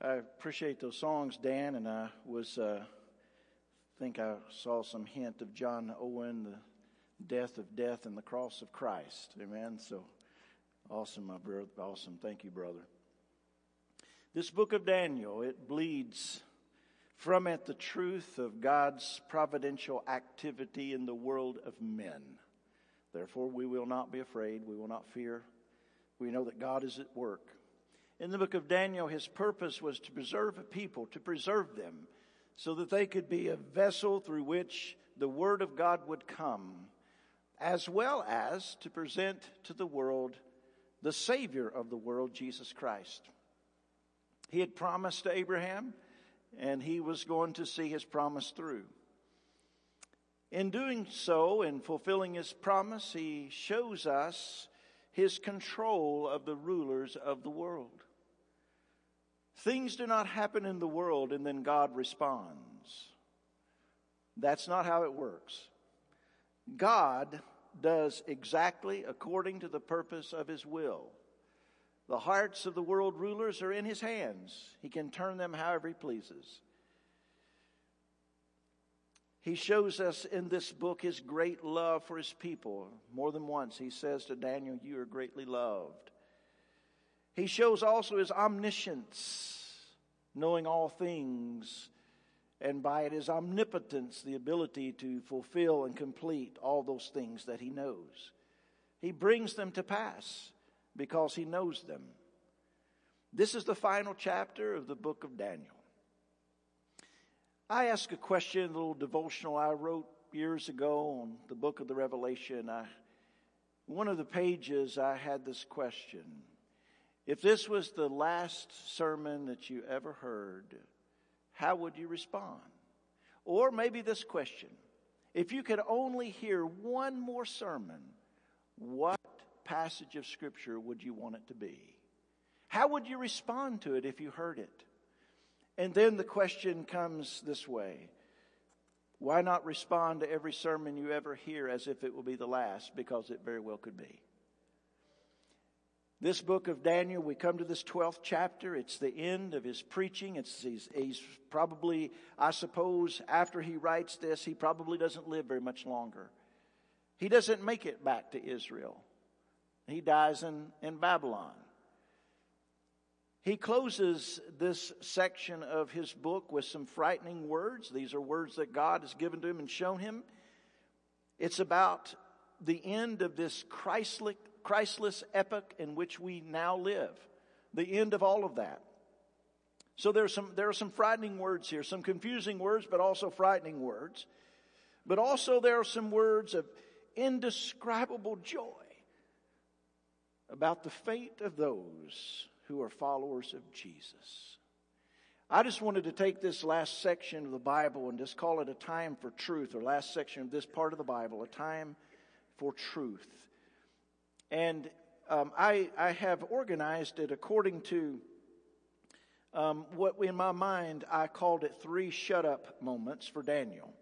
I appreciate those songs, Dan, and I was, uh, think I saw some hint of John Owen, the death of death and the cross of Christ. Amen. So awesome, my brother. Awesome. Thank you, brother. This book of Daniel, it bleeds from it the truth of God's providential activity in the world of men. Therefore, we will not be afraid. We will not fear. We know that God is at work in the book of Daniel, his purpose was to preserve a people, to preserve them, so that they could be a vessel through which the Word of God would come, as well as to present to the world the Savior of the world, Jesus Christ. He had promised to Abraham, and he was going to see his promise through. In doing so, in fulfilling his promise, he shows us his control of the rulers of the world. Things do not happen in the world and then God responds. That's not how it works. God does exactly according to the purpose of His will. The hearts of the world rulers are in His hands. He can turn them however He pleases. He shows us in this book His great love for His people. More than once, He says to Daniel, You are greatly loved. He shows also his omniscience, knowing all things, and by it his omnipotence, the ability to fulfill and complete all those things that he knows. He brings them to pass because he knows them. This is the final chapter of the book of Daniel. I asked a question, a little devotional I wrote years ago on the book of the Revelation. I, one of the pages, I had this question if this was the last sermon that you ever heard, how would you respond? Or maybe this question if you could only hear one more sermon, what passage of Scripture would you want it to be? How would you respond to it if you heard it? And then the question comes this way Why not respond to every sermon you ever hear as if it will be the last? Because it very well could be. This book of Daniel, we come to this 12th chapter. It's the end of his preaching. It's, he's, he's, probably, I suppose, after he writes this, he probably doesn't live very much longer. He doesn't make it back to Israel. He dies in, in Babylon. He closes this section of his book with some frightening words. These are words that God has given to him and shown him. It's about the end of this Christless, Christless epoch in which we now live. The end of all of that. So there's some, there are some frightening words here, some confusing words, but also frightening words. But also there are some words of indescribable joy about the fate of those who are followers of Jesus. I just wanted to take this last section of the Bible and just call it a time for truth, or last section of this part of the Bible, a time for truth. And um, I, I have organized it according to um, what in my mind I called it three shut up moments for Daniel.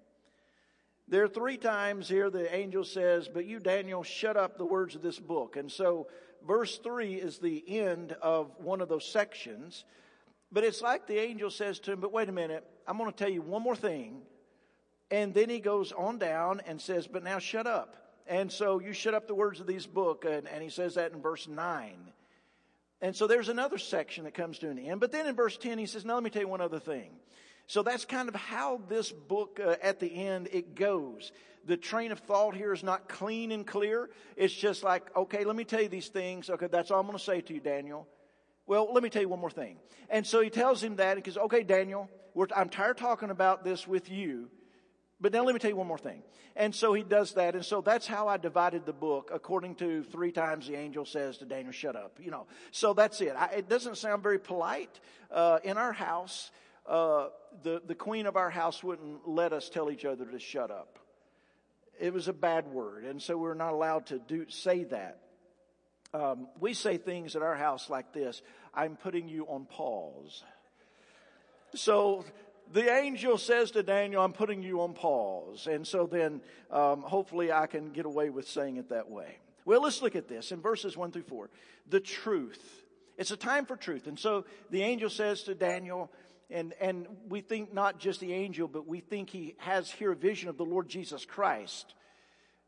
There are three times here the angel says, But you, Daniel, shut up the words of this book. And so verse 3 is the end of one of those sections. But it's like the angel says to him, But wait a minute, I'm going to tell you one more thing. And then he goes on down and says, But now shut up. And so you shut up the words of these book, and, and he says that in verse 9. And so there's another section that comes to an end. But then in verse 10, he says, now let me tell you one other thing. So that's kind of how this book uh, at the end it goes. The train of thought here is not clean and clear. It's just like, okay, let me tell you these things. Okay, that's all I'm going to say to you, Daniel. Well, let me tell you one more thing. And so he tells him that because, okay, Daniel, I'm tired talking about this with you. But now let me tell you one more thing. And so he does that. And so that's how I divided the book according to three times the angel says to Daniel, shut up. You know, so that's it. I, it doesn't sound very polite. Uh, in our house, uh, the, the queen of our house wouldn't let us tell each other to shut up. It was a bad word. And so we're not allowed to do, say that. Um, we say things at our house like this. I'm putting you on pause. So the angel says to Daniel, I'm putting you on pause. And so then, um, hopefully I can get away with saying it that way. Well, let's look at this in verses one through four. The truth. It's a time for truth. And so the angel says to Daniel, and, and we think not just the angel, but we think he has here a vision of the Lord Jesus Christ.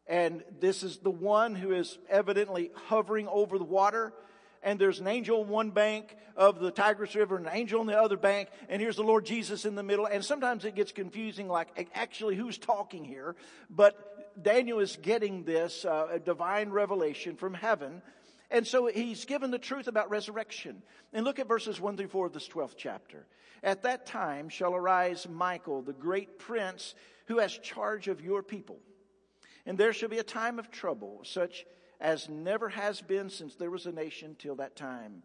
And this is the one who is evidently hovering over the water. And there's an angel on one bank of the Tigris River and an angel on the other bank. And here's the Lord Jesus in the middle. And sometimes it gets confusing, like actually who's talking here. But Daniel is getting this uh, divine revelation from heaven and so he's given the truth about resurrection. And look at verses 1 through 4 of this 12th chapter. At that time shall arise Michael, the great prince, who has charge of your people. And there shall be a time of trouble, such as never has been since there was a nation till that time.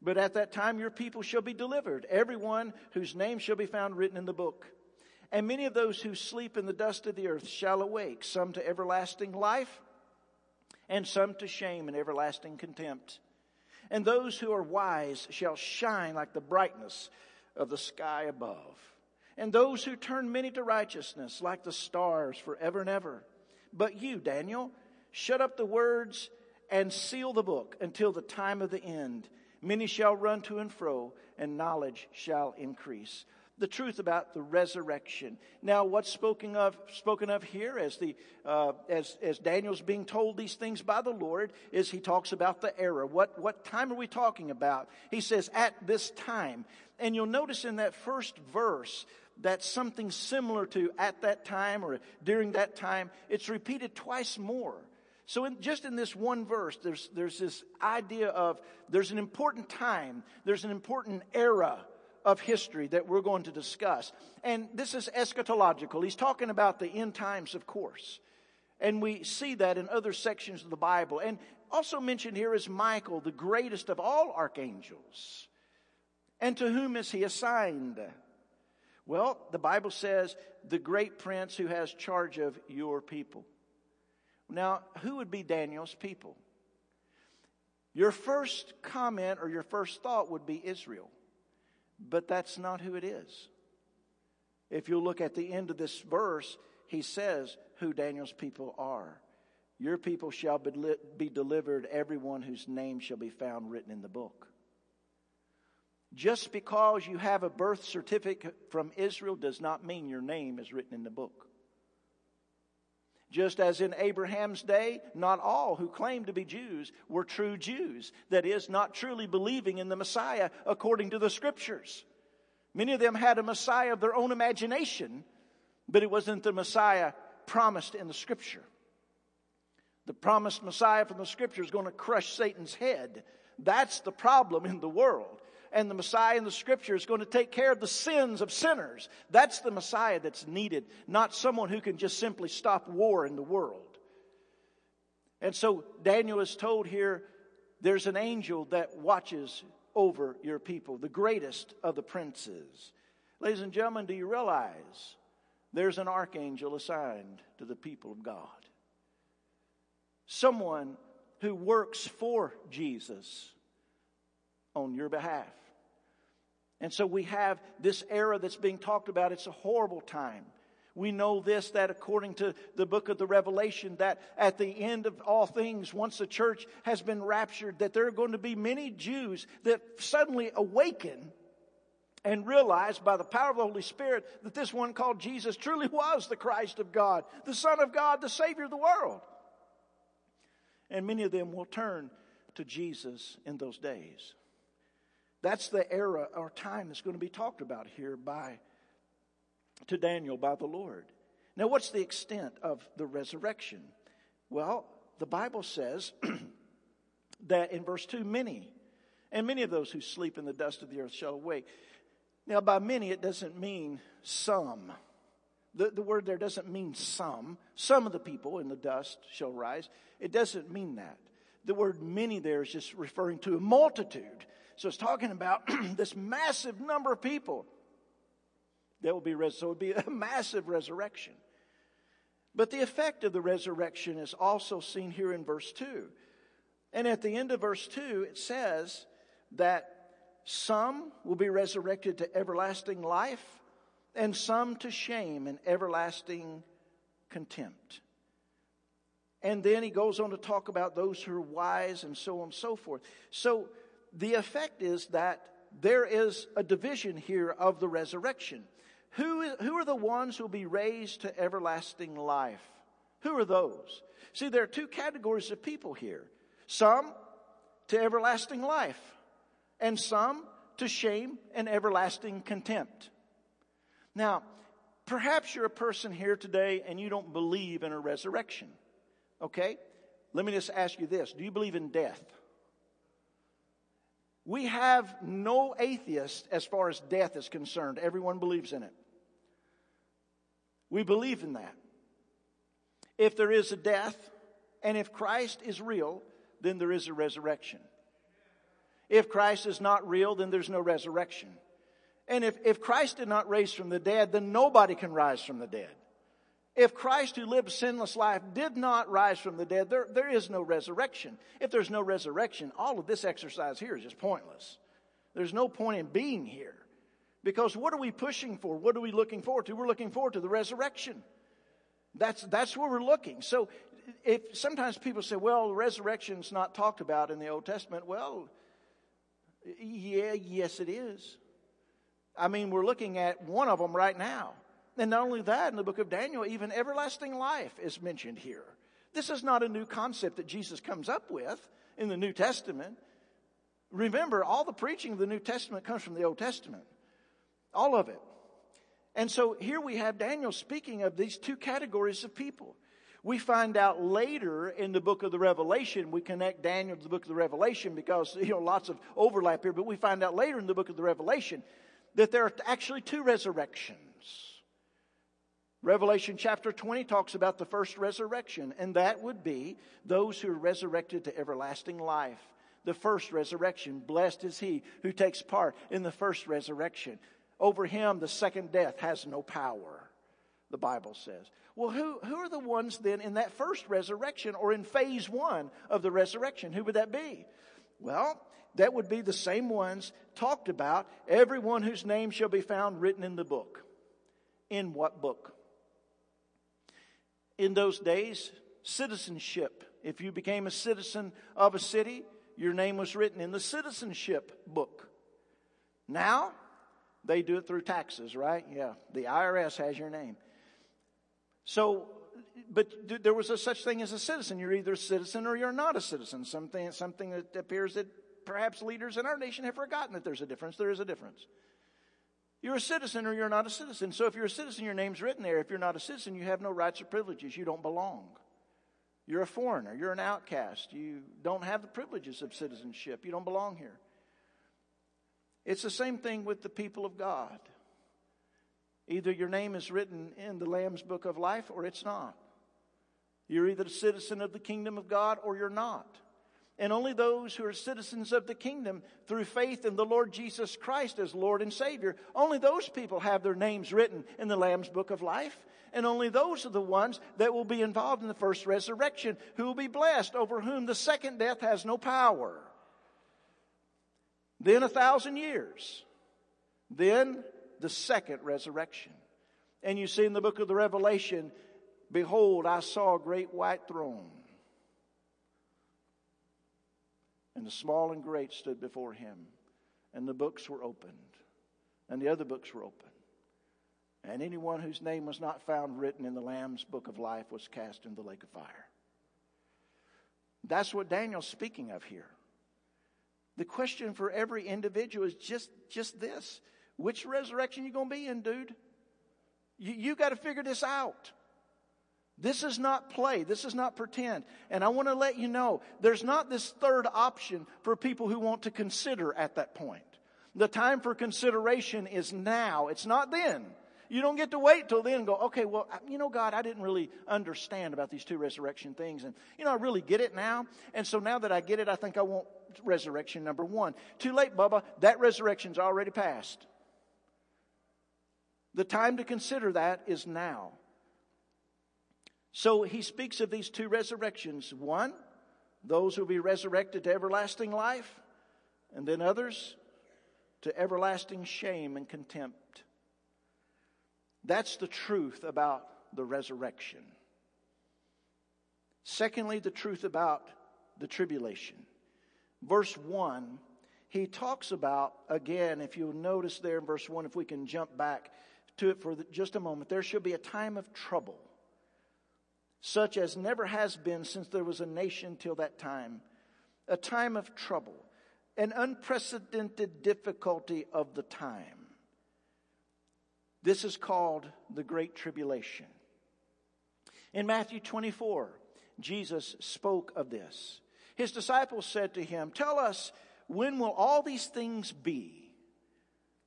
But at that time your people shall be delivered, everyone whose name shall be found written in the book. And many of those who sleep in the dust of the earth shall awake, some to everlasting life and some to shame and everlasting contempt. And those who are wise shall shine like the brightness of the sky above. And those who turn many to righteousness like the stars forever and ever. But you, Daniel, shut up the words and seal the book until the time of the end. Many shall run to and fro, and knowledge shall increase the truth about the resurrection. Now, what's spoken of, spoken of here as the, uh, as, as Daniel's being told these things by the Lord is he talks about the era. What, what time are we talking about? He says, at this time. And you'll notice in that first verse, that something similar to at that time or during that time. It's repeated twice more. So in, just in this one verse, there's, there's this idea of there's an important time, there's an important era of history that we're going to discuss. And this is eschatological. He's talking about the end times, of course. And we see that in other sections of the Bible. And also mentioned here is Michael, the greatest of all archangels. And to whom is he assigned? Well, the Bible says the great prince who has charge of your people. Now, who would be Daniel's people? Your first comment or your first thought would be Israel. But that's not who it is. If you look at the end of this verse, he says who Daniel's people are. Your people shall be delivered, everyone whose name shall be found written in the book. Just because you have a birth certificate from Israel does not mean your name is written in the book. Just as in Abraham's day, not all who claimed to be Jews were true Jews. That is, not truly believing in the Messiah according to the scriptures. Many of them had a Messiah of their own imagination, but it wasn't the Messiah promised in the scripture. The promised Messiah from the scripture is going to crush Satan's head. That's the problem in the world and the Messiah in the scripture is going to take care of the sins of sinners. That's the Messiah that's needed, not someone who can just simply stop war in the world. And so Daniel is told here there's an angel that watches over your people, the greatest of the princes. Ladies and gentlemen, do you realize there's an archangel assigned to the people of God? Someone who works for Jesus on your behalf. And so we have this era that's being talked about. It's a horrible time. We know this, that according to the book of the Revelation, that at the end of all things, once the church has been raptured, that there are going to be many Jews that suddenly awaken and realize by the power of the Holy Spirit that this one called Jesus truly was the Christ of God, the Son of God, the Savior of the world. And many of them will turn to Jesus in those days. That's the era or time that's going to be talked about here by to Daniel by the Lord. Now, what's the extent of the resurrection? Well, the Bible says that in verse 2, many, and many of those who sleep in the dust of the earth shall awake. Now, by many, it doesn't mean some. The, the word there doesn't mean some. Some of the people in the dust shall rise. It doesn't mean that. The word many there is just referring to a multitude. So it's talking about this massive number of people that will be res- so it would be a massive resurrection. But the effect of the resurrection is also seen here in verse 2. And at the end of verse 2, it says that some will be resurrected to everlasting life, and some to shame and everlasting contempt. And then he goes on to talk about those who are wise and so on and so forth. So the effect is that there is a division here of the resurrection. Who, who are the ones who will be raised to everlasting life? Who are those? See, there are two categories of people here. Some to everlasting life, and some to shame and everlasting contempt. Now, perhaps you're a person here today and you don't believe in a resurrection. Okay? Let me just ask you this Do you believe in death? We have no atheist as far as death is concerned. Everyone believes in it. We believe in that. If there is a death, and if Christ is real, then there is a resurrection. If Christ is not real, then there's no resurrection. And if, if Christ did not raise from the dead, then nobody can rise from the dead. If Christ, who lived a sinless life, did not rise from the dead, there, there is no resurrection. If there's no resurrection, all of this exercise here is just pointless. There's no point in being here. Because what are we pushing for? What are we looking forward to? We're looking forward to the resurrection. That's, that's where we're looking. So if sometimes people say, well, resurrection's not talked about in the Old Testament, well, yeah, yes, it is. I mean, we're looking at one of them right now. And not only that, in the book of Daniel, even everlasting life is mentioned here. This is not a new concept that Jesus comes up with in the New Testament. Remember, all the preaching of the New Testament comes from the Old Testament. All of it. And so here we have Daniel speaking of these two categories of people. We find out later in the book of the Revelation, we connect Daniel to the book of the Revelation because, you know, lots of overlap here, but we find out later in the book of the Revelation that there are actually two resurrections. Revelation chapter 20 talks about the first resurrection, and that would be those who are resurrected to everlasting life. The first resurrection. Blessed is he who takes part in the first resurrection. Over him, the second death has no power, the Bible says. Well, who, who are the ones then in that first resurrection or in phase one of the resurrection? Who would that be? Well, that would be the same ones talked about. Everyone whose name shall be found written in the book. In what book? In those days, citizenship. If you became a citizen of a city, your name was written in the citizenship book. Now, they do it through taxes, right? Yeah, the IRS has your name. So, but there was a such thing as a citizen. You're either a citizen or you're not a citizen. Something, something that appears that perhaps leaders in our nation have forgotten that there's a difference. There is a difference. You're a citizen or you're not a citizen. So if you're a citizen, your name's written there. If you're not a citizen, you have no rights or privileges. You don't belong. You're a foreigner. You're an outcast. You don't have the privileges of citizenship. You don't belong here. It's the same thing with the people of God. Either your name is written in the Lamb's book of life or it's not. You're either a citizen of the kingdom of God or you're not and only those who are citizens of the kingdom through faith in the Lord Jesus Christ as Lord and Savior. Only those people have their names written in the Lamb's Book of Life. And only those are the ones that will be involved in the first resurrection, who will be blessed, over whom the second death has no power. Then a thousand years. Then the second resurrection. And you see in the book of the Revelation, behold, I saw a great white throne And the small and great stood before him, and the books were opened, and the other books were opened. And anyone whose name was not found written in the Lamb's book of life was cast into the lake of fire. That's what Daniel's speaking of here. The question for every individual is just, just this. Which resurrection you gonna be in, dude? You, you gotta figure this out. This is not play. This is not pretend. And I want to let you know there's not this third option for people who want to consider at that point. The time for consideration is now. It's not then. You don't get to wait till then and go, okay, well, you know, God, I didn't really understand about these two resurrection things. And, you know, I really get it now. And so now that I get it, I think I want resurrection number one. Too late, Bubba. That resurrection's already passed. The time to consider that is now. So he speaks of these two resurrections. One, those who will be resurrected to everlasting life, and then others to everlasting shame and contempt. That's the truth about the resurrection. Secondly, the truth about the tribulation. Verse 1 he talks about, again, if you'll notice there in verse 1, if we can jump back to it for just a moment, there shall be a time of trouble, such as never has been since there was a nation till that time. A time of trouble, an unprecedented difficulty of the time. This is called the Great Tribulation. In Matthew 24, Jesus spoke of this. His disciples said to him, Tell us, when will all these things be?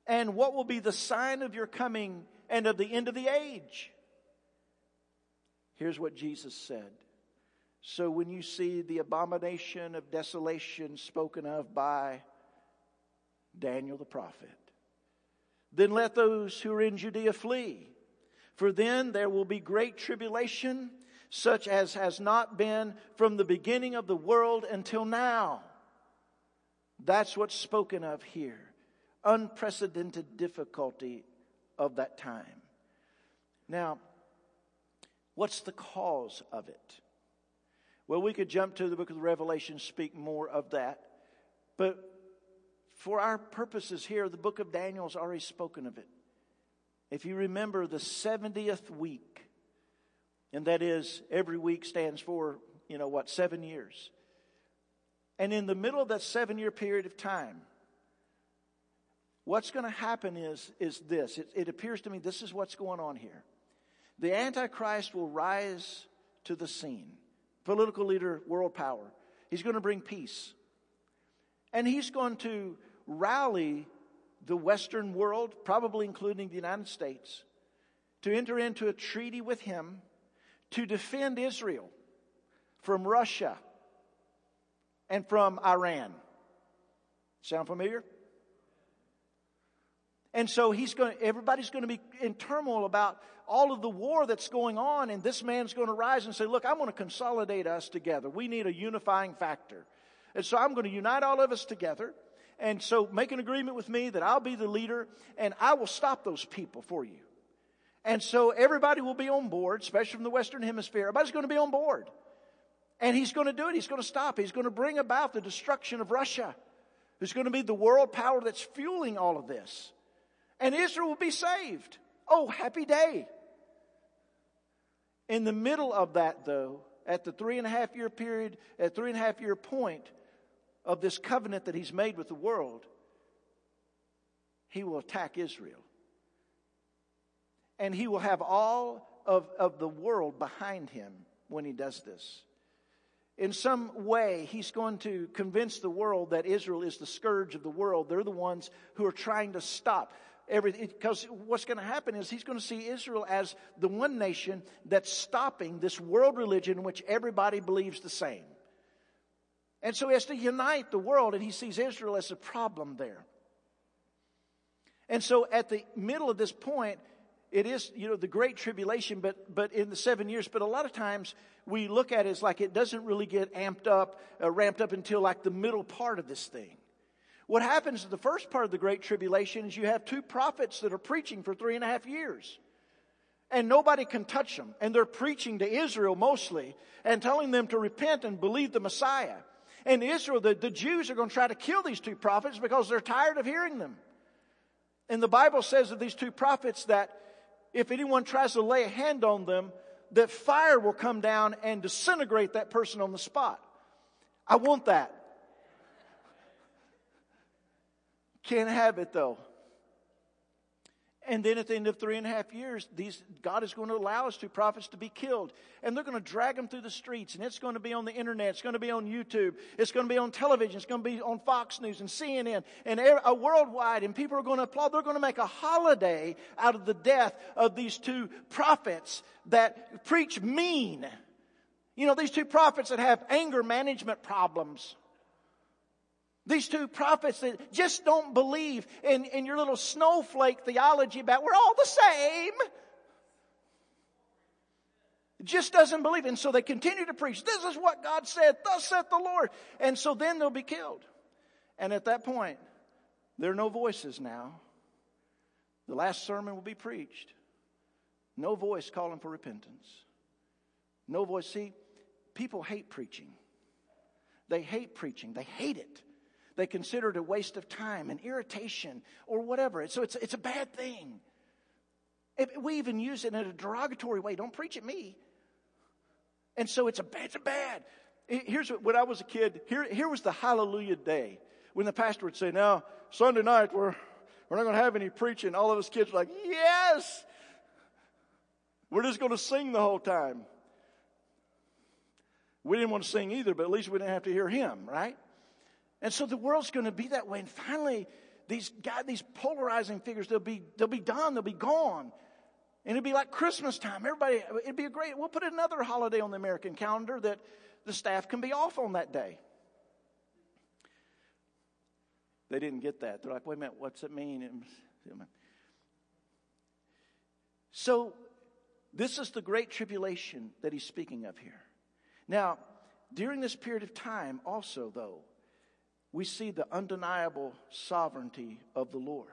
And what will be the sign of your coming and of the end of the age? Here's what Jesus said. So when you see the abomination of desolation spoken of by Daniel the prophet, then let those who are in Judea flee. For then there will be great tribulation, such as has not been from the beginning of the world until now. That's what's spoken of here. Unprecedented difficulty of that time. Now, what's the cause of it? Well, we could jump to the book of Revelation, speak more of that. But for our purposes here, the book of Daniel has already spoken of it. If you remember the 70th week, and that is every week stands for, you know what, seven years. And in the middle of that seven year period of time, what's going to happen is, is this. It, it appears to me this is what's going on here. The Antichrist will rise to the scene. Political leader, world power. He's going to bring peace. And he's going to rally the Western world, probably including the United States, to enter into a treaty with him to defend Israel from Russia and from Iran. Sound familiar? And so he's going, everybody's going to be in turmoil about all of the war that's going on, and this man's going to rise and say, Look, I'm going to consolidate us together. We need a unifying factor. And so I'm going to unite all of us together. And so make an agreement with me that I'll be the leader and I will stop those people for you. And so everybody will be on board, especially from the Western Hemisphere. Everybody's going to be on board. And he's going to do it. He's going to stop. He's going to bring about the destruction of Russia, who's going to be the world power that's fueling all of this. And Israel will be saved. Oh, happy day. In the middle of that, though, at the three and a half year period, at three and a half year point of this covenant that he's made with the world, he will attack Israel. And he will have all of, of the world behind him when he does this in some way, he's going to convince the world that Israel is the scourge of the world. They're the ones who are trying to stop everything. Because what's going to happen is he's going to see Israel as the one nation that's stopping this world religion in which everybody believes the same. And so he has to unite the world, and he sees Israel as a problem there. And so at the middle of this point, it is, you know, the great tribulation, but, but in the seven years, but a lot of times we look at it as like it doesn't really get amped up, uh, ramped up until like the middle part of this thing. What happens in the first part of the great tribulation is you have two prophets that are preaching for three and a half years. And nobody can touch them. And they're preaching to Israel mostly and telling them to repent and believe the Messiah. And Israel, the, the Jews are going to try to kill these two prophets because they're tired of hearing them. And the Bible says of these two prophets that if anyone tries to lay a hand on them, that fire will come down and disintegrate that person on the spot. I want that. Can't have it though. And then at the end of three and a half years, these, God is going to allow us two prophets to be killed. And they're going to drag them through the streets. And it's going to be on the internet. It's going to be on YouTube. It's going to be on television. It's going to be on Fox News and CNN and a uh, worldwide. And people are going to applaud. They're going to make a holiday out of the death of these two prophets that preach mean. You know, these two prophets that have anger management problems. These two prophets that just don't believe in, in your little snowflake theology about we're all the same. Just doesn't believe. And so they continue to preach. This is what God said. Thus saith the Lord. And so then they'll be killed. And at that point, there are no voices now. The last sermon will be preached. No voice calling for repentance. No voice. See, people hate preaching. They hate preaching. They hate it. They consider it a waste of time and irritation or whatever. So it's, it's a bad thing. If we even use it in a derogatory way. Don't preach at me. And so it's a bad, it's a bad. Here's what, when I was a kid, here, here was the hallelujah day when the pastor would say, now, Sunday night, we're, we're not going to have any preaching. All of us kids were like, yes! We're just going to sing the whole time. We didn't want to sing either, but at least we didn't have to hear him, right? And so the world's going to be that way. And finally, these God, these polarizing figures, they'll be, they'll be done. They'll be gone. And it'll be like Christmas time. Everybody, it'd be a great, we'll put another holiday on the American calendar that the staff can be off on that day. They didn't get that. They're like, wait a minute, what's it mean? So, this is the great tribulation that he's speaking of here. Now, during this period of time, also, though, we see the undeniable sovereignty of the Lord.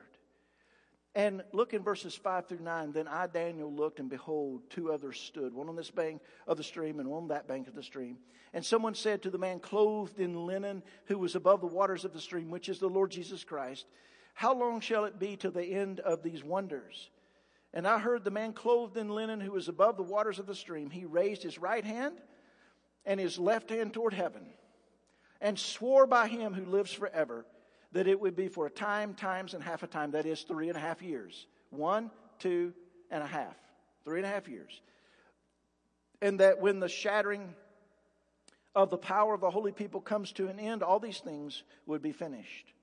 And look in verses 5 through 9. Then I, Daniel, looked, and behold, two others stood, one on this bank of the stream and one on that bank of the stream. And someone said to the man clothed in linen, who was above the waters of the stream, which is the Lord Jesus Christ, How long shall it be till the end of these wonders? And I heard the man clothed in linen, who was above the waters of the stream, he raised his right hand and his left hand toward heaven, and swore by him who lives forever that it would be for a time, times, and half a time. That is three and a half years. One, two, and a half. Three and a half years. And that when the shattering of the power of the holy people comes to an end, all these things would be finished.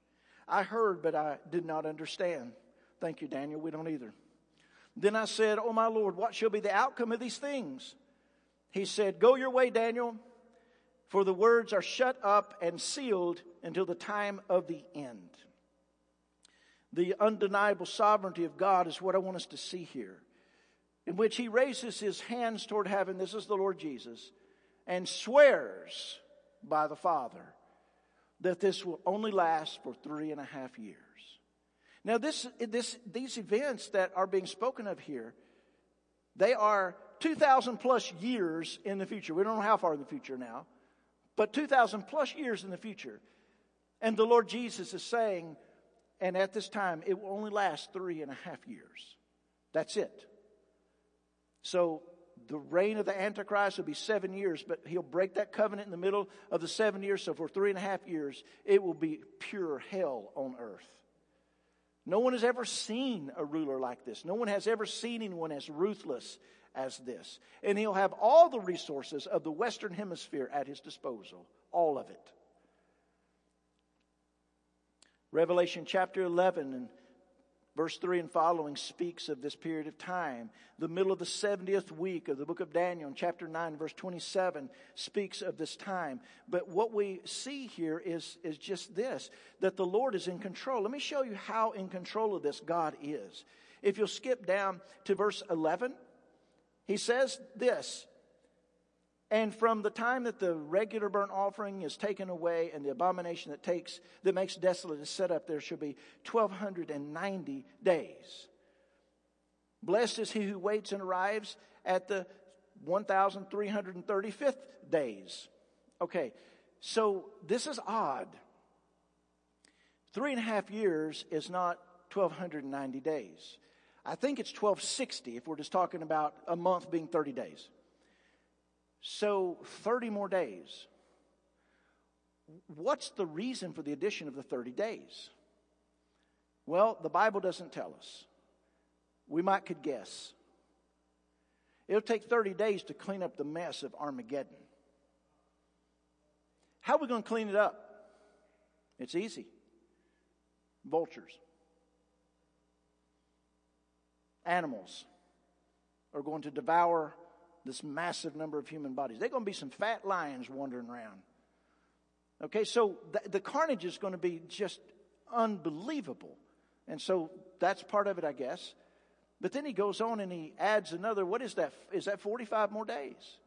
I heard, but I did not understand. Thank you, Daniel. We don't either. Then I said, Oh, my Lord, what shall be the outcome of these things? He said, Go your way, Daniel, for the words are shut up and sealed until the time of the end. The undeniable sovereignty of God is what I want us to see here, in which he raises his hands toward heaven. This is the Lord Jesus, and swears by the Father that this will only last for three and a half years. Now, this, this, these events that are being spoken of here, they are 2,000 plus years in the future. We don't know how far in the future now, but 2,000 plus years in the future. And the Lord Jesus is saying, and at this time, it will only last three and a half years. That's it. So the reign of the Antichrist will be seven years, but he'll break that covenant in the middle of the seven years. So for three and a half years, it will be pure hell on earth. No one has ever seen a ruler like this. No one has ever seen anyone as ruthless as this. And he'll have all the resources of the Western Hemisphere at his disposal. All of it. Revelation chapter 11 and verse 3 and following speaks of this period of time. The middle of the 70th week of the book of Daniel in chapter 9 verse 27 speaks of this time. But what we see here is, is just this, that the Lord is in control. Let me show you how in control of this God is. If you'll skip down to verse 11, he says this, and from the time that the regular burnt offering is taken away and the abomination that takes that makes desolate is set up, there shall be twelve hundred and ninety days. Blessed is he who waits and arrives at the one thousand three hundred and thirty fifth days. Okay, so this is odd. Three and a half years is not twelve hundred and ninety days. I think it's twelve sixty if we're just talking about a month being thirty days. So 30 more days. What's the reason for the addition of the 30 days? Well, the Bible doesn't tell us. We might could guess. It'll take 30 days to clean up the mess of Armageddon. How are we going to clean it up? It's easy. Vultures. Animals are going to devour this massive number of human bodies. They're going to be some fat lions wandering around. Okay, so the, the carnage is going to be just unbelievable. And so that's part of it, I guess. But then he goes on and he adds another, what is that? Is that 45 more days?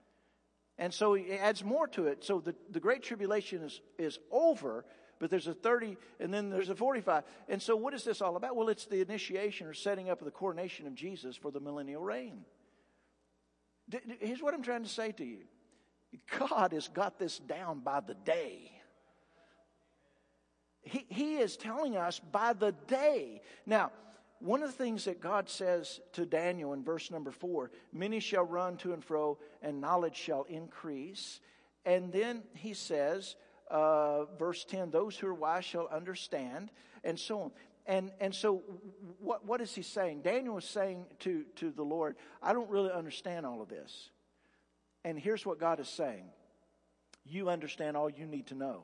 And so he adds more to it. So the, the Great Tribulation is, is over, but there's a 30 and then there's a 45. And so what is this all about? Well, it's the initiation or setting up of the coronation of Jesus for the millennial reign. Here's what I'm trying to say to you God has got this down by the day. he, he is telling us by the day. Now, one of the things that God says to Daniel in verse number four many shall run to and fro, and knowledge shall increase. And then he says, uh, verse 10, those who are wise shall understand, and so on. And, and so, what, what is he saying? Daniel is saying to, to the Lord, I don't really understand all of this. And here's what God is saying You understand all you need to know.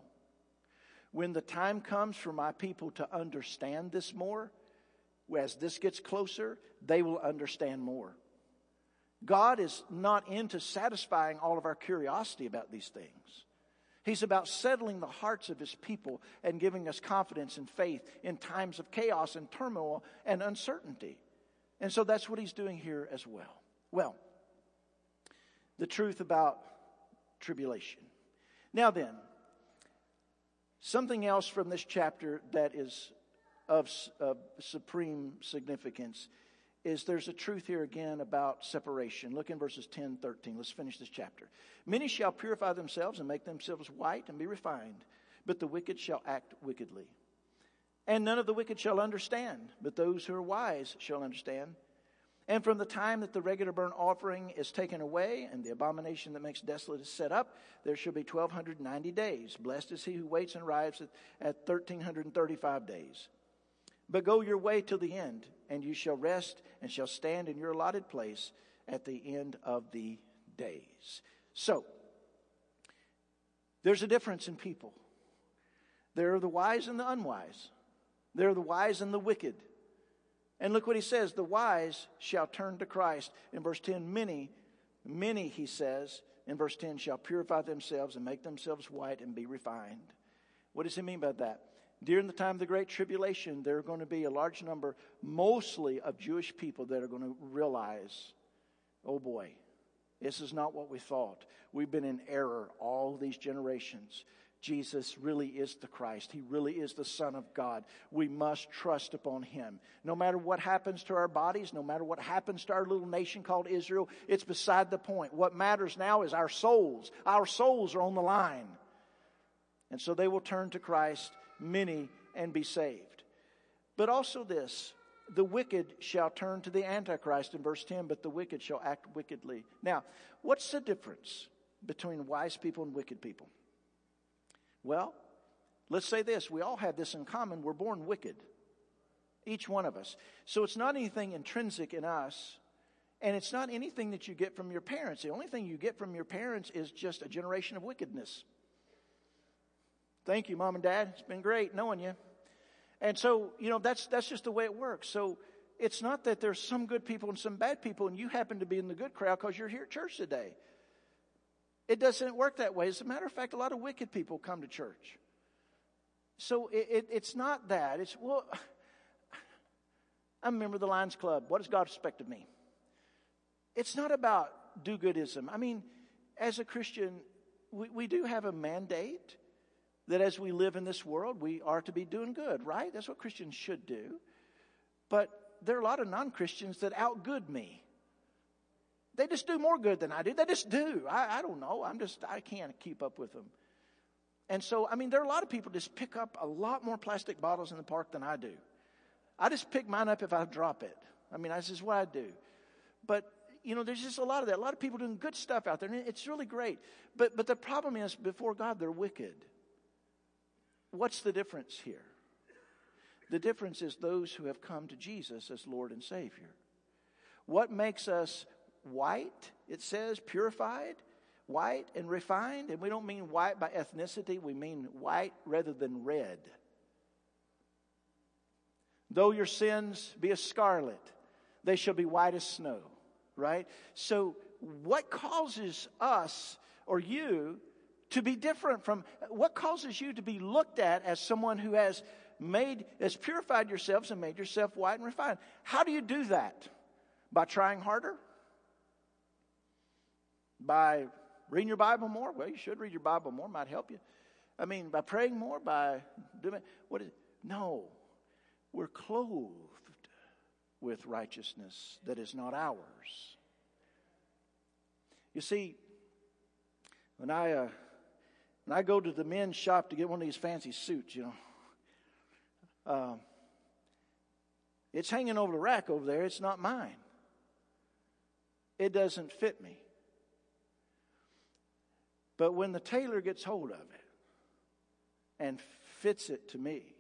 When the time comes for my people to understand this more, as this gets closer, they will understand more. God is not into satisfying all of our curiosity about these things. He's about settling the hearts of his people and giving us confidence and faith in times of chaos and turmoil and uncertainty. And so that's what he's doing here as well. Well, the truth about tribulation. Now then, something else from this chapter that is of, of supreme significance is there's a truth here again about separation. Look in verses 10, 13. Let's finish this chapter. Many shall purify themselves and make themselves white and be refined, but the wicked shall act wickedly. And none of the wicked shall understand, but those who are wise shall understand. And from the time that the regular burnt offering is taken away and the abomination that makes desolate is set up, there shall be 1290 days. Blessed is he who waits and arrives at, at 1335 days. But go your way till the end, and you shall rest and shall stand in your allotted place at the end of the days. So, there's a difference in people. There are the wise and the unwise. There are the wise and the wicked. And look what he says the wise shall turn to Christ. In verse 10, many, many, he says, in verse 10, shall purify themselves and make themselves white and be refined. What does he mean by that? During the time of the Great Tribulation, there are going to be a large number, mostly of Jewish people, that are going to realize, oh boy, this is not what we thought. We've been in error all these generations. Jesus really is the Christ. He really is the Son of God. We must trust upon Him. No matter what happens to our bodies, no matter what happens to our little nation called Israel, it's beside the point. What matters now is our souls. Our souls are on the line. And so they will turn to Christ many and be saved. But also this the wicked shall turn to the Antichrist in verse 10, but the wicked shall act wickedly. Now, what's the difference between wise people and wicked people? Well, let's say this we all have this in common. We're born wicked, each one of us. So it's not anything intrinsic in us, and it's not anything that you get from your parents. The only thing you get from your parents is just a generation of wickedness. Thank you, mom and dad. It's been great knowing you. And so, you know, that's, that's just the way it works. So it's not that there's some good people and some bad people and you happen to be in the good crowd because you're here at church today. It doesn't work that way. As a matter of fact, a lot of wicked people come to church. So it, it, it's not that. It's, well, I'm a member of the Lions Club. What does God expect of me? It's not about do goodism. I mean, as a Christian, we, we do have a mandate that as we live in this world, we are to be doing good, right? That's what Christians should do. But there are a lot of non Christians that outgood me. They just do more good than I do. They just do. I, I don't know. I'm just, I can't keep up with them. And so, I mean, there are a lot of people just pick up a lot more plastic bottles in the park than I do. I just pick mine up if I drop it. I mean, that's just what I do. But, you know, there's just a lot of that. A lot of people doing good stuff out there, and it's really great. But, but the problem is, before God, they're wicked. What's the difference here? The difference is those who have come to Jesus as Lord and Savior. What makes us white? It says purified, white, and refined. And we don't mean white by ethnicity, we mean white rather than red. Though your sins be as scarlet, they shall be white as snow, right? So, what causes us or you to be different from what causes you to be looked at as someone who has made, has purified yourselves and made yourself white and refined. How do you do that? By trying harder? By reading your Bible more? Well, you should read your Bible more, might help you. I mean, by praying more, by doing what is no. We're clothed with righteousness that is not ours. You see, when I uh, and I go to the men's shop to get one of these fancy suits, you know. uh, it's hanging over the rack over there. It's not mine. It doesn't fit me. But when the tailor gets hold of it and fits it to me,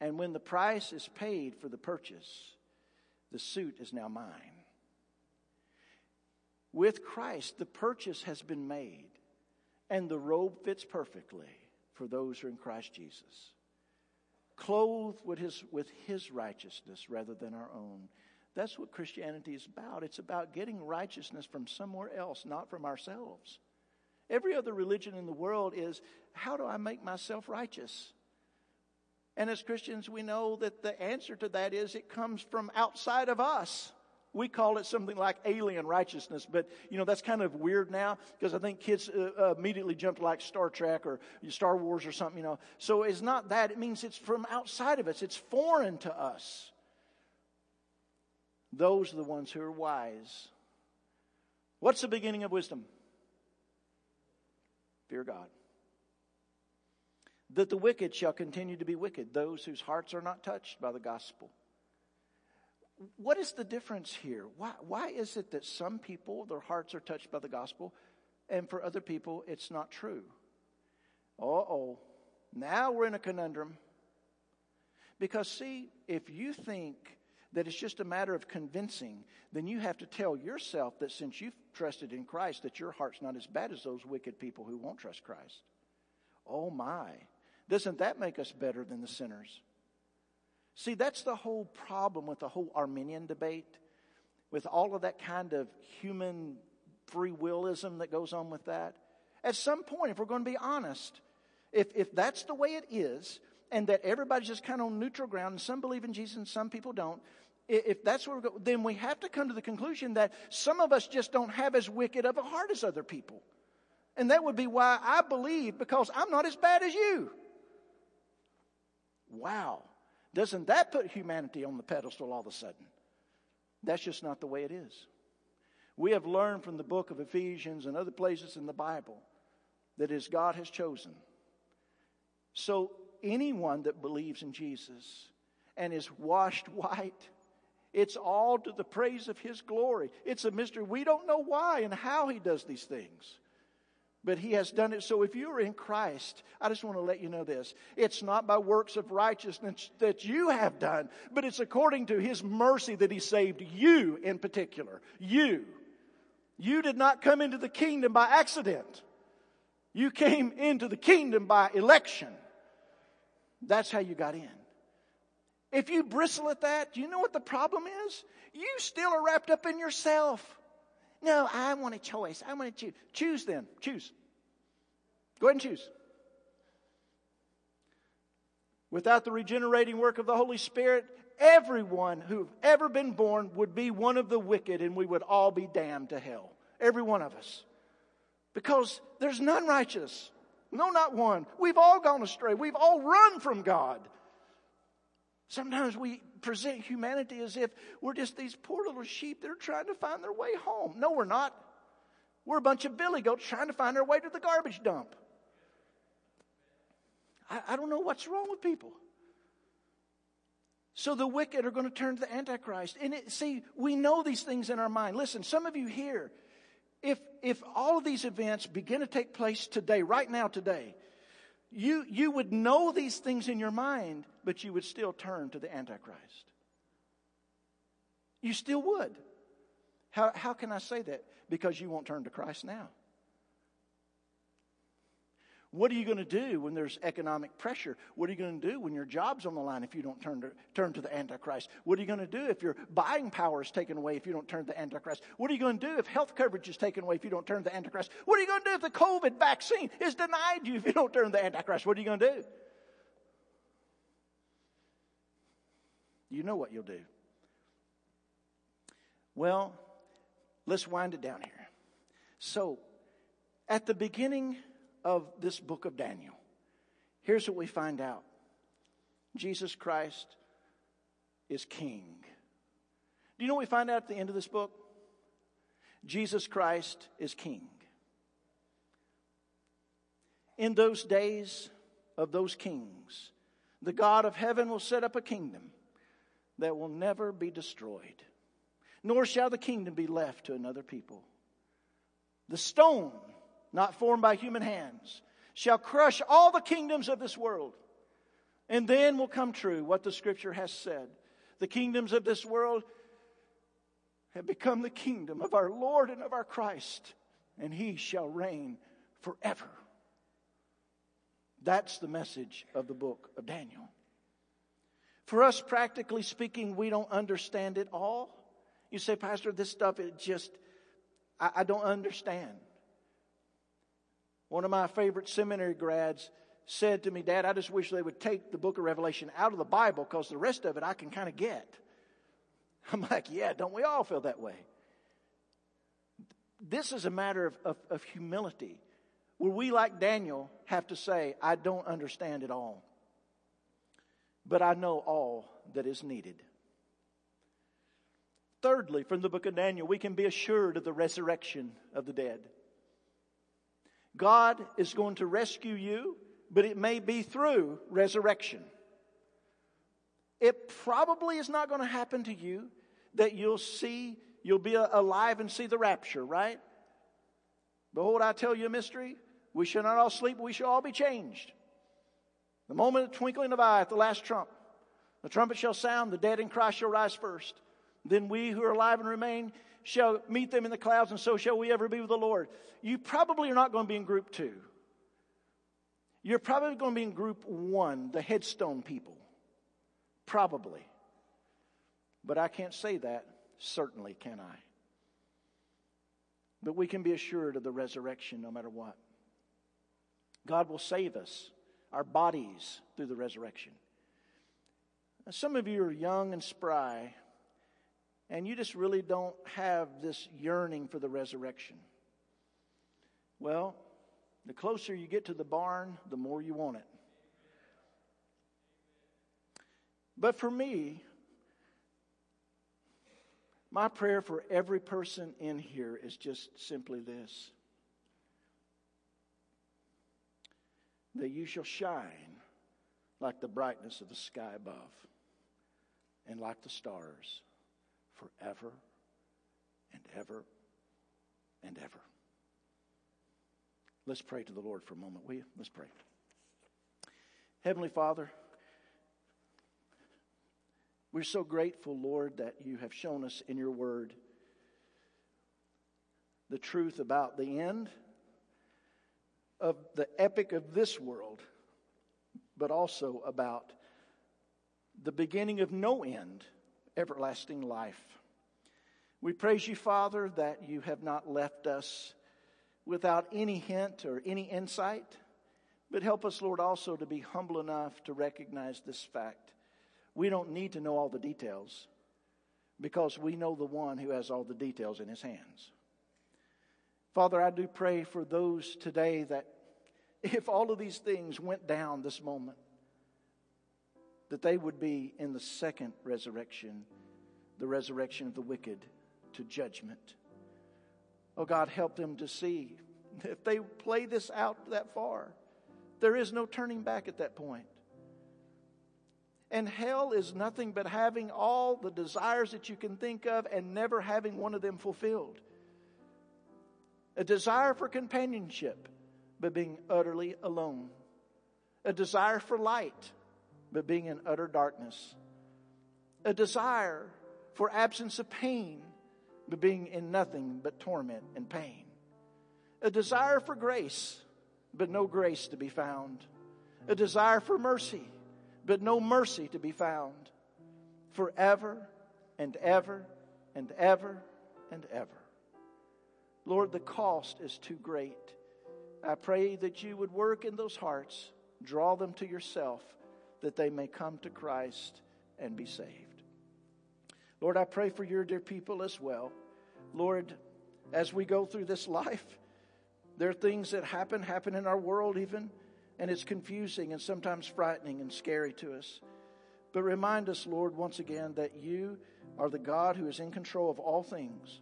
and when the price is paid for the purchase, the suit is now mine. With Christ, the purchase has been made, and the robe fits perfectly for those who are in Christ Jesus. Clothed with his, with his righteousness rather than our own. That's what Christianity is about. It's about getting righteousness from somewhere else, not from ourselves. Every other religion in the world is how do I make myself righteous? And as Christians, we know that the answer to that is it comes from outside of us. We call it something like alien righteousness, but you know that's kind of weird now because I think kids uh, uh, immediately jump to like Star Trek or Star Wars or something. You know, so it's not that. It means it's from outside of us. It's foreign to us. Those are the ones who are wise. What's the beginning of wisdom? Fear God. That the wicked shall continue to be wicked, those whose hearts are not touched by the gospel. What is the difference here? Why, why is it that some people, their hearts are touched by the gospel, and for other people, it's not true? Uh oh. Now we're in a conundrum. Because, see, if you think that it's just a matter of convincing, then you have to tell yourself that since you've trusted in Christ, that your heart's not as bad as those wicked people who won't trust Christ. Oh my. Doesn't that make us better than the sinners? See, that's the whole problem with the whole Arminian debate, with all of that kind of human free willism that goes on with that. At some point, if we're going to be honest, if, if that's the way it is, and that everybody's just kind of on neutral ground, and some believe in Jesus and some people don't, if that's where we're going, then we have to come to the conclusion that some of us just don't have as wicked of a heart as other people. And that would be why I believe because I'm not as bad as you. Wow. Doesn't that put humanity on the pedestal all of a sudden? That's just not the way it is. We have learned from the book of Ephesians and other places in the Bible that as God has chosen. So anyone that believes in Jesus and is washed white it's all to the praise of His glory. It's a mystery. We don't know why and how He does these things. But He has done it. So if you are in Christ, I just want to let you know this. It's not by works of righteousness that you have done, but it's according to His mercy that He saved you in particular. You. You did not come into the kingdom by accident. You came into the kingdom by election. That's how you got in. If you bristle at that, do you know what the problem is? You still are wrapped up in yourself. No, I want a choice. I want to choose. Choose then. Choose. Go ahead and choose. Without the regenerating work of the Holy Spirit, everyone who've ever been born would be one of the wicked and we would all be damned to hell. Every one of us. Because there's none righteous. No, not one. We've all gone astray. We've all run from God. Sometimes we present humanity as if we're just these poor little sheep that are trying to find their way home. No, we're not. We're a bunch of billy goats trying to find our way to the garbage dump. I, I don't know what's wrong with people. So the wicked are going to turn to the Antichrist. And it, see, we know these things in our mind. Listen, some of you here, if, if all of these events begin to take place today, right now, today, you, you would know these things in your mind, but you would still turn to the Antichrist. You still would. How, how can I say that? Because you won't turn to Christ now. What are you going to do when there's economic pressure? What are you going to do when your job's on the line if you don't turn to, turn to the Antichrist? What are you going to do if your buying power is taken away if you don't turn to the Antichrist? What are you going to do if health coverage is taken away if you don't turn to the Antichrist? What are you going to do if the COVID vaccine is denied you if you don't turn to the Antichrist? What are you going to do? You know what you'll do. Well, let's wind it down here. So, at the beginning of this book of Daniel, here's what we find out Jesus Christ is king. Do you know what we find out at the end of this book? Jesus Christ is king. In those days of those kings, The God of heaven will set up a kingdom that will never be destroyed, nor shall the kingdom be left to another people. The stone, not formed by human hands, shall crush all the kingdoms of this world. And then will come true what the scripture has said. The kingdoms of this world have become the kingdom of our Lord and of our Christ, and he shall reign forever. That's the message of the book of Daniel. For us, practically speaking, we don't understand it all. You say, Pastor, this stuff, it just, I, I don't understand. One of my favorite seminary grads said to me, Dad, I just wish they would take the book of Revelation out of the Bible because the rest of it I can kind of get. I'm like, yeah, don't we all feel that way? This is a matter of, of, of humility where we, like Daniel, have to say, I don't understand it all, but I know all that is needed. Thirdly, from the book of Daniel, we can be assured of the resurrection of the dead. God is going to rescue you, but it may be through resurrection. It probably is not going to happen to you that you'll see, you'll be alive and see the rapture, right? Behold, I tell you a mystery. We shall not all sleep, we shall all be changed. The moment of the twinkling of eye at the last trump, the trumpet shall sound, the dead in Christ shall rise first. Then we who are alive and remain shall meet them in the clouds, and so shall we ever be with the Lord. You probably are not going to be in group two. You're probably going to be in group one, the headstone people. Probably. But I can't say that, certainly, can I? But we can be assured of the resurrection no matter what. God will save us, our bodies, through the resurrection. Some of you are young and spry, and you just really don't have this yearning for the resurrection. Well, the closer you get to the barn, the more you want it. But for me, my prayer for every person in here is just simply this that you shall shine like the brightness of the sky above and like the stars forever and ever and ever. Let's pray to the Lord for a moment, will you? Let's pray. Heavenly Father, we're so grateful, Lord, that you have shown us in your word the truth about the end of the epic of this world, but also about the beginning of no end, everlasting life. We praise you, Father, that you have not left us without any hint or any insight, but help us, Lord, also to be humble enough to recognize this fact. We don't need to know all the details because we know the one who has all the details in his hands. Father, I do pray for those today that if all of these things went down this moment, that they would be in the second resurrection, the resurrection of the wicked to judgment. Oh God, help them to see if they play this out that far, there is no turning back at that point. And hell is nothing but having all the desires that you can think of and never having one of them fulfilled a desire for companionship, but being utterly alone, a desire for light, but being in utter darkness, a desire for absence of pain, but being in nothing but torment and pain, a desire for grace, but no grace to be found, a desire for mercy, but no mercy to be found, forever and ever and ever and ever. Lord, the cost is too great. I pray that you would work in those hearts, draw them to yourself, that they may come to Christ and be saved. Lord, I pray for your dear people as well. Lord, as we go through this life, there are things that happen, happen in our world even, and it's confusing and sometimes frightening and scary to us. But remind us, Lord, once again, that you are the God who is in control of all things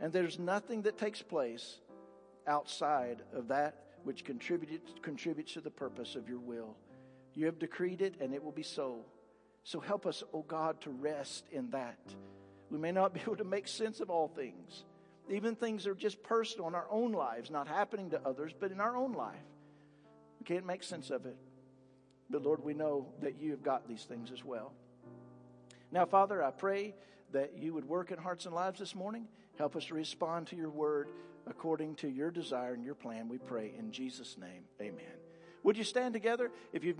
and there's nothing that takes place outside of that which contributes, contributes to the purpose of your will. You have decreed it, and it will be so. So help us, O oh God, to rest in that. We may not be able to make sense of all things, even things that are just personal in our own lives, not happening to others, but in our own life. We can't make sense of it. But Lord, we know that you have got these things as well. Now, Father, I pray that you would work in hearts and lives this morning. Help us to respond to your word according to your desire and your plan. We pray in Jesus' name. Amen. Would you stand together if you've